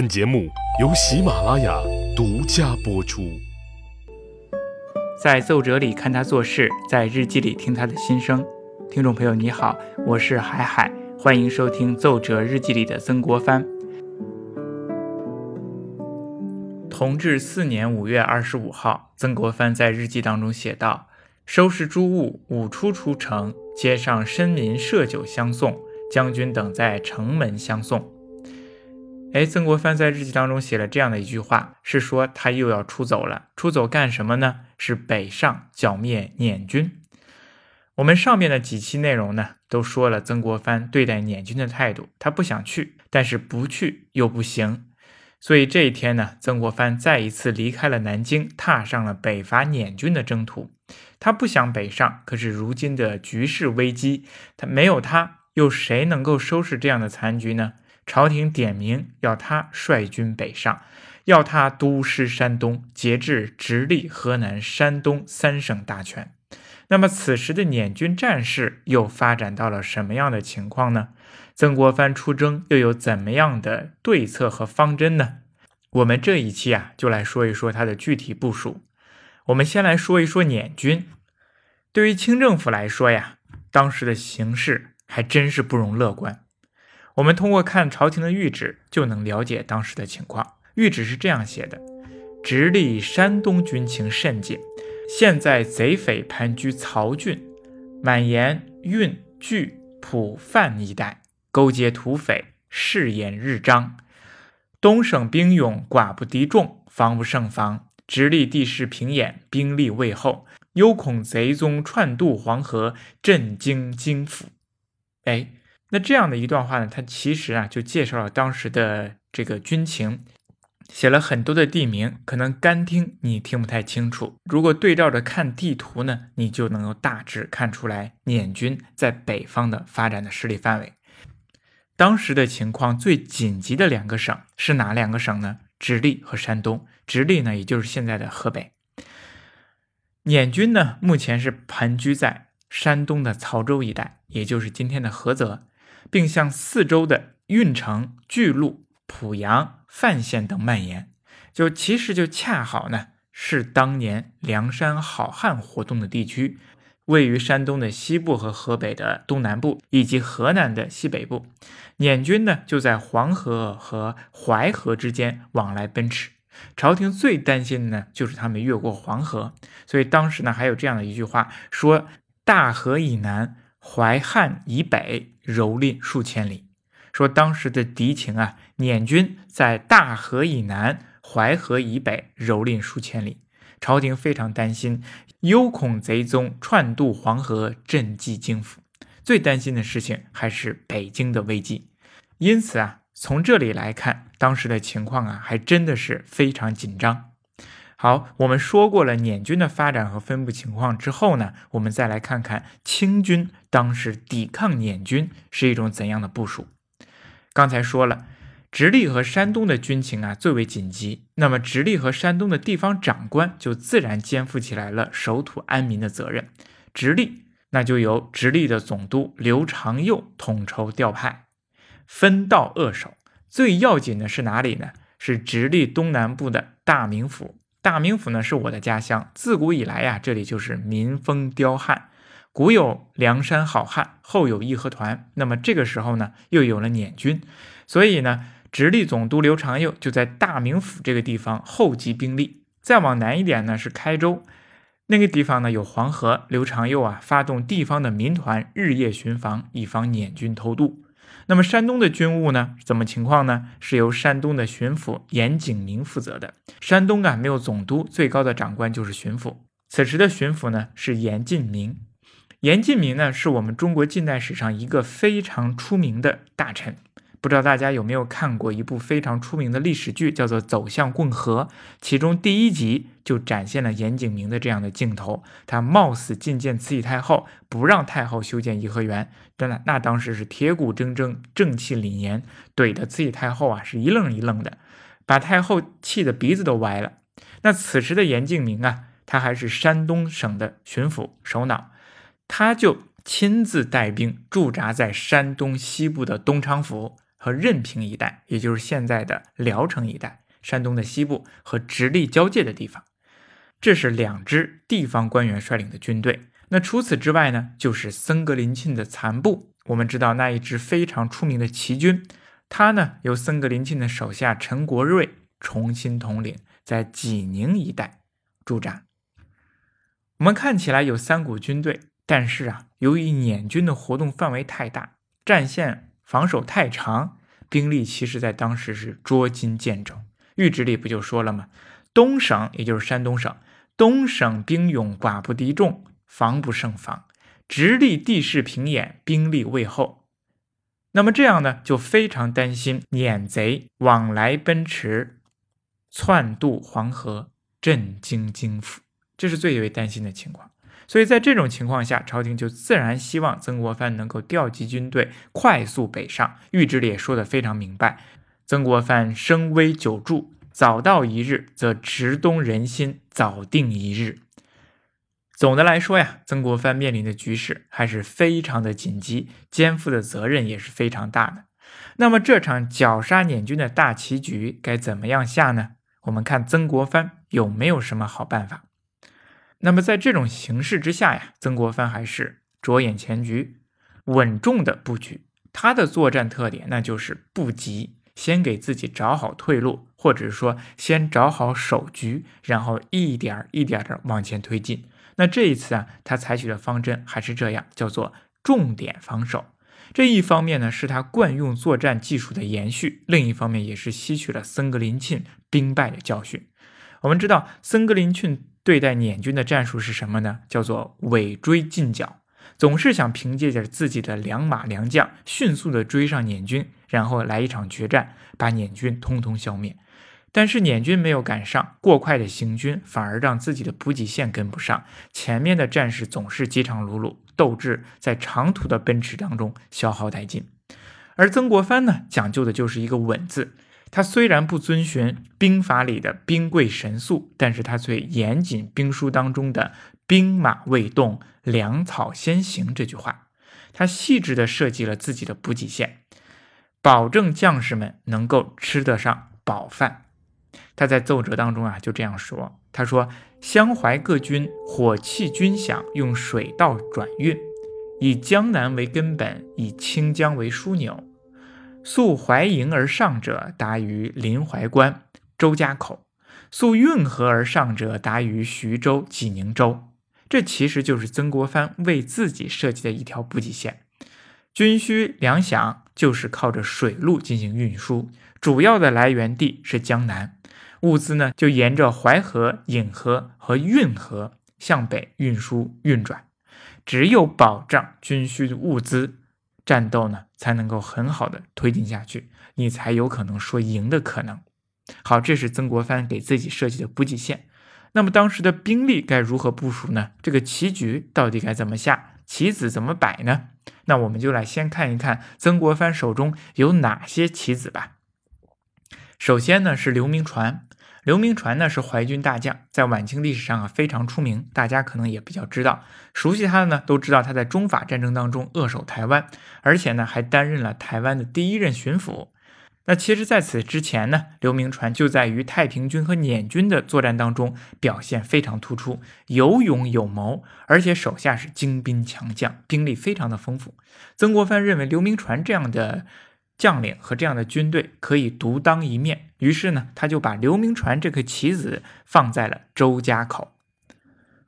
本节目由喜马拉雅独家播出。在奏折里看他做事，在日记里听他的心声。听众朋友，你好，我是海海，欢迎收听奏折日记里的曾国藩。同治四年五月二十五号，曾国藩在日记当中写道：“收拾诸物，午出出城，街上绅民设酒相送，将军等在城门相送。”哎，曾国藩在日记当中写了这样的一句话，是说他又要出走了。出走干什么呢？是北上剿灭捻军。我们上面的几期内容呢，都说了曾国藩对待捻军的态度，他不想去，但是不去又不行。所以这一天呢，曾国藩再一次离开了南京，踏上了北伐捻军的征途。他不想北上，可是如今的局势危机，他没有他，又谁能够收拾这样的残局呢？朝廷点名要他率军北上，要他督师山东，节制直隶、河南、山东三省大权。那么此时的捻军战事又发展到了什么样的情况呢？曾国藩出征又有怎么样的对策和方针呢？我们这一期啊，就来说一说他的具体部署。我们先来说一说捻军。对于清政府来说呀，当时的形势还真是不容乐观。我们通过看朝廷的谕旨，就能了解当时的情况。谕旨是这样写的：直隶、山东军情甚紧，现在贼匪盘踞曹郡、满延、运、巨、浦、范一带，勾结土匪，誓言日张。东省兵勇寡不敌众，防不胜防。直隶地势平衍，兵力未厚，忧恐贼宗串渡黄河，震惊京府。哎。那这样的一段话呢，它其实啊就介绍了当时的这个军情，写了很多的地名，可能干听你听不太清楚。如果对照着看地图呢，你就能够大致看出来捻军在北方的发展的势力范围。当时的情况最紧急的两个省是哪两个省呢？直隶和山东。直隶呢，也就是现在的河北。捻军呢，目前是盘踞在山东的曹州一带，也就是今天的菏泽。并向四周的运城、巨鹿、濮阳、范县等蔓延，就其实就恰好呢是当年梁山好汉活动的地区，位于山东的西部和河北的东南部，以及河南的西北部。捻军呢就在黄河和淮河之间往来奔驰，朝廷最担心的呢就是他们越过黄河，所以当时呢还有这样的一句话说：“大河以南。”淮汉以北蹂躏数千里，说当时的敌情啊，捻军在大河以南、淮河以北蹂躏数千里，朝廷非常担心，忧恐贼宗串渡黄河，震击京府。最担心的事情还是北京的危机，因此啊，从这里来看，当时的情况啊，还真的是非常紧张。好，我们说过了捻军的发展和分布情况之后呢，我们再来看看清军当时抵抗捻军是一种怎样的部署。刚才说了，直隶和山东的军情啊最为紧急，那么直隶和山东的地方长官就自然肩负起来了守土安民的责任。直隶那就由直隶的总督刘长佑统筹调派，分道扼守。最要紧的是哪里呢？是直隶东南部的大名府。大名府呢是我的家乡，自古以来呀，这里就是民风彪悍，古有梁山好汉，后有义和团，那么这个时候呢，又有了捻军，所以呢，直隶总督刘长佑就在大名府这个地方厚集兵力。再往南一点呢是开州，那个地方呢有黄河，刘长佑啊发动地方的民团日夜巡防，以防捻军偷渡。那么山东的军务呢？怎么情况呢？是由山东的巡抚严景明负责的。山东啊没有总督，最高的长官就是巡抚。此时的巡抚呢是严进明。严进明呢是我们中国近代史上一个非常出名的大臣。不知道大家有没有看过一部非常出名的历史剧，叫做《走向共和》，其中第一集就展现了严景明的这样的镜头。他冒死觐见慈禧太后，不让太后修建颐和园。真的，那当时是铁骨铮铮、正气凛然，怼的慈禧太后啊是一愣一愣的，把太后气得鼻子都歪了。那此时的严敬明啊，他还是山东省的巡抚首脑，他就亲自带兵驻扎在山东西部的东昌府。和任平一带，也就是现在的聊城一带，山东的西部和直隶交界的地方。这是两支地方官员率领的军队。那除此之外呢，就是僧格林沁的残部。我们知道那一支非常出名的齐军，他呢由僧格林沁的手下陈国瑞重新统领，在济宁一带驻扎。我们看起来有三股军队，但是啊，由于捻军的活动范围太大，战线防守太长，兵力其实在当时是捉襟见肘。谕旨里不就说了吗？东省也就是山东省，东省兵勇寡不敌众。防不胜防，直隶地势平野，兵力未厚。那么这样呢，就非常担心撵贼往来奔驰，窜渡黄河，震惊京府，这是最为担心的情况。所以在这种情况下，朝廷就自然希望曾国藩能够调集军队，快速北上。谕旨里也说得非常明白：曾国藩声威久驻，早到一日，则直东人心，早定一日。总的来说呀，曾国藩面临的局势还是非常的紧急，肩负的责任也是非常大的。那么这场绞杀捻军的大棋局该怎么样下呢？我们看曾国藩有没有什么好办法？那么在这种形势之下呀，曾国藩还是着眼前局，稳重的布局。他的作战特点那就是不急，先给自己找好退路，或者说先找好守局，然后一点一点的往前推进。那这一次啊，他采取的方针还是这样，叫做重点防守。这一方面呢，是他惯用作战技术的延续；另一方面，也是吸取了森格林沁兵败的教训。我们知道，森格林沁对待捻军的战术是什么呢？叫做尾追近剿，总是想凭借着自己的良马良将，迅速的追上捻军，然后来一场决战，把捻军通通消灭。但是捻军没有赶上，过快的行军反而让自己的补给线跟不上，前面的战士总是饥肠辘辘，斗志在长途的奔驰当中消耗殆尽。而曾国藩呢，讲究的就是一个稳字。他虽然不遵循兵法里的兵贵神速，但是他最严谨兵书当中的“兵马未动，粮草先行”这句话，他细致的设计了自己的补给线，保证将士们能够吃得上饱饭。他在奏折当中啊，就这样说：“他说，襄淮各军火器军饷用水道转运，以江南为根本，以清江为枢纽。溯淮营而上者，达于临淮关、周家口；溯运河而上者，达于徐州、济宁州。这其实就是曾国藩为自己设计的一条补给线。军需粮饷就是靠着水路进行运输，主要的来源地是江南。”物资呢，就沿着淮河、颍河和运河向北运输运转。只有保障军需物资，战斗呢才能够很好的推进下去，你才有可能说赢的可能。好，这是曾国藩给自己设计的补给线。那么当时的兵力该如何部署呢？这个棋局到底该怎么下？棋子怎么摆呢？那我们就来先看一看曾国藩手中有哪些棋子吧。首先呢是刘铭传。刘铭传呢是淮军大将，在晚清历史上啊非常出名，大家可能也比较知道，熟悉他的呢都知道他在中法战争当中扼守台湾，而且呢还担任了台湾的第一任巡抚。那其实，在此之前呢，刘铭传就在与太平军和捻军的作战当中表现非常突出，有勇有谋，而且手下是精兵强将，兵力非常的丰富。曾国藩认为刘铭传这样的。将领和这样的军队可以独当一面，于是呢，他就把刘铭传这颗棋子放在了周家口。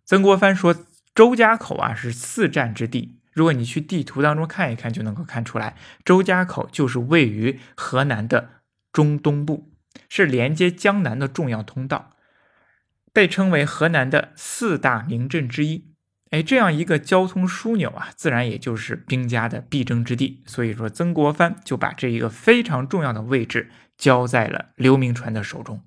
曾国藩说：“周家口啊，是四战之地。如果你去地图当中看一看，就能够看出来，周家口就是位于河南的中东部，是连接江南的重要通道，被称为河南的四大名镇之一。”哎，这样一个交通枢纽啊，自然也就是兵家的必争之地。所以说，曾国藩就把这一个非常重要的位置交在了刘铭传的手中。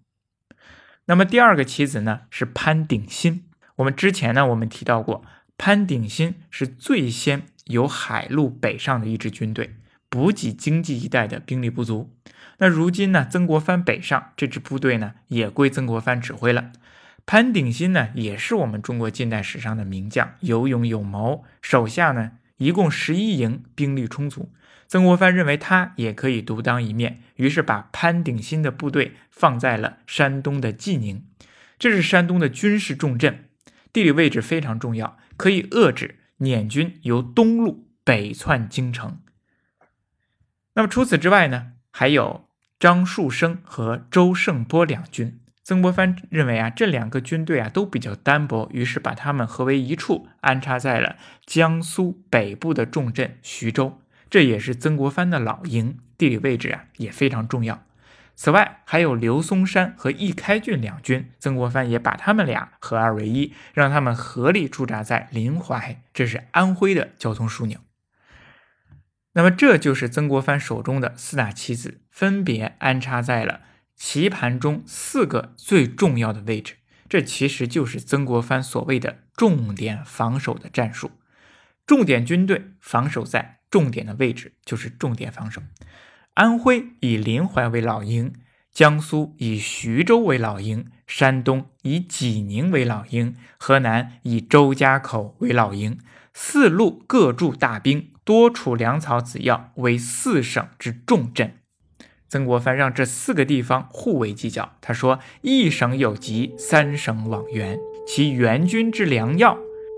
那么第二个棋子呢，是潘鼎新。我们之前呢，我们提到过，潘鼎新是最先由海路北上的一支军队，补给经济一带的兵力不足。那如今呢，曾国藩北上，这支部队呢，也归曾国藩指挥了。潘鼎新呢，也是我们中国近代史上的名将，有勇有谋。手下呢，一共十一营，兵力充足。曾国藩认为他也可以独当一面，于是把潘鼎新的部队放在了山东的济宁，这是山东的军事重镇，地理位置非常重要，可以遏制捻军由东路北窜京城。那么除此之外呢，还有张树声和周胜波两军。曾国藩认为啊，这两个军队啊都比较单薄，于是把他们合为一处，安插在了江苏北部的重镇徐州。这也是曾国藩的老营，地理位置啊也非常重要。此外，还有刘松山和易开俊两军，曾国藩也把他们俩合二为一，让他们合力驻扎在临淮，这是安徽的交通枢纽。那么，这就是曾国藩手中的四大棋子，分别安插在了。棋盘中四个最重要的位置，这其实就是曾国藩所谓的重点防守的战术。重点军队防守在重点的位置，就是重点防守。安徽以临淮为老营，江苏以徐州为老营，山东以济宁为老营，河南以周家口为老营。四路各驻大兵，多储粮草子药，为四省之重镇。曾国藩让这四个地方互为犄角。他说：“一省有急，三省往援，其援军之良药，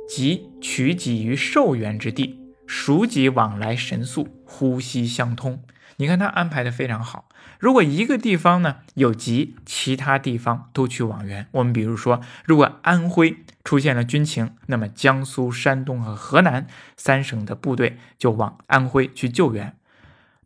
即取给于受援之地，属己往来神速，呼吸相通。”你看他安排的非常好。如果一个地方呢有急，其他地方都去往援。我们比如说，如果安徽出现了军情，那么江苏、山东和河南三省的部队就往安徽去救援。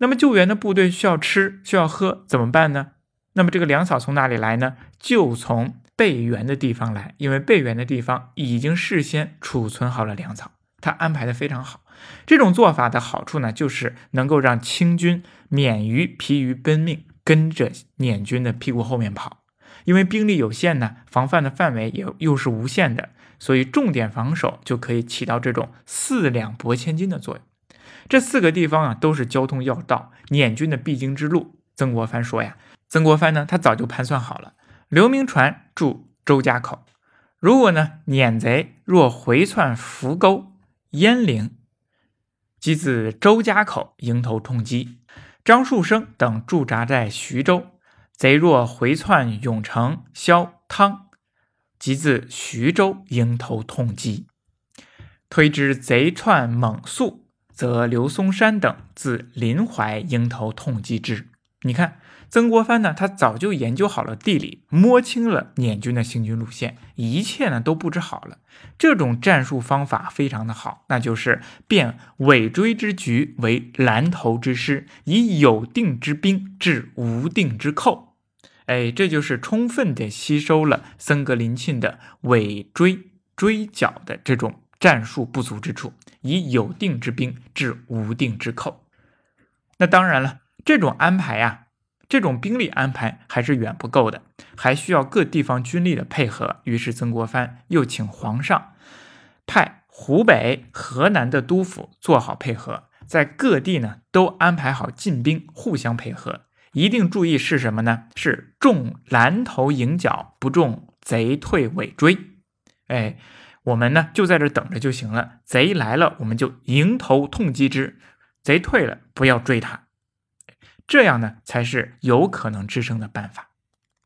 那么救援的部队需要吃需要喝怎么办呢？那么这个粮草从哪里来呢？就从备援的地方来，因为备援的地方已经事先储存好了粮草，他安排的非常好。这种做法的好处呢，就是能够让清军免于疲于奔命，跟着捻军的屁股后面跑。因为兵力有限呢，防范的范围也又是无限的，所以重点防守就可以起到这种四两拨千斤的作用。这四个地方啊，都是交通要道，捻军的必经之路。曾国藩说呀，曾国藩呢，他早就盘算好了。刘铭传驻周家口，如果呢，捻贼若回窜扶沟、鄢陵，即自周家口迎头痛击；张树声等驻扎在徐州，贼若回窜永城、萧汤，即自徐州迎头痛击。推之贼窜猛速。则刘松山等自临淮迎头痛击之。你看，曾国藩呢，他早就研究好了地理，摸清了捻军的行军路线，一切呢都布置好了。这种战术方法非常的好，那就是变尾追之局为拦头之师，以有定之兵制无定之寇。哎，这就是充分的吸收了森格林沁的尾追追剿的这种。战术不足之处，以有定之兵制无定之寇。那当然了，这种安排呀，这种兵力安排还是远不够的，还需要各地方军力的配合。于是曾国藩又请皇上派湖北、河南的督府做好配合，在各地呢都安排好进兵，互相配合。一定注意是什么呢？是重拦头迎剿，不重贼退尾追。哎。我们呢就在这等着就行了，贼来了我们就迎头痛击之，贼退了不要追他，这样呢才是有可能制胜的办法。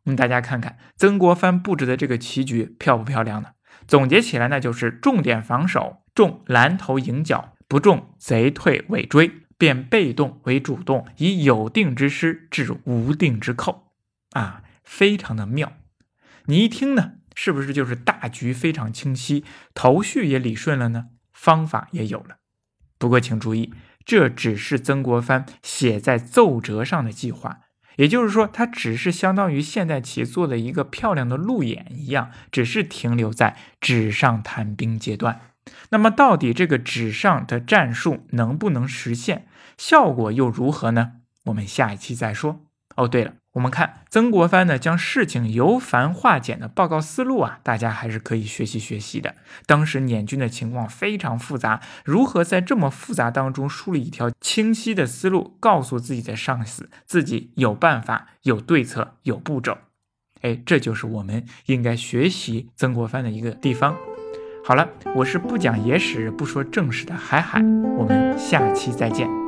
我们大家看看曾国藩布置的这个棋局漂不漂亮呢？总结起来呢就是重点防守，重拦头迎角，不重贼退尾追，变被动为主动，以有定之师制无定之寇，啊，非常的妙。你一听呢？是不是就是大局非常清晰，头绪也理顺了呢？方法也有了。不过请注意，这只是曾国藩写在奏折上的计划，也就是说，它只是相当于现代棋做的一个漂亮的路演一样，只是停留在纸上谈兵阶段。那么，到底这个纸上的战术能不能实现，效果又如何呢？我们下一期再说。哦，对了。我们看曾国藩呢，将事情由繁化简的报告思路啊，大家还是可以学习学习的。当时捻军的情况非常复杂，如何在这么复杂当中梳理一条清晰的思路，告诉自己的上司自己有办法、有对策、有步骤？哎，这就是我们应该学习曾国藩的一个地方。好了，我是不讲野史、不说正史的海海，我们下期再见。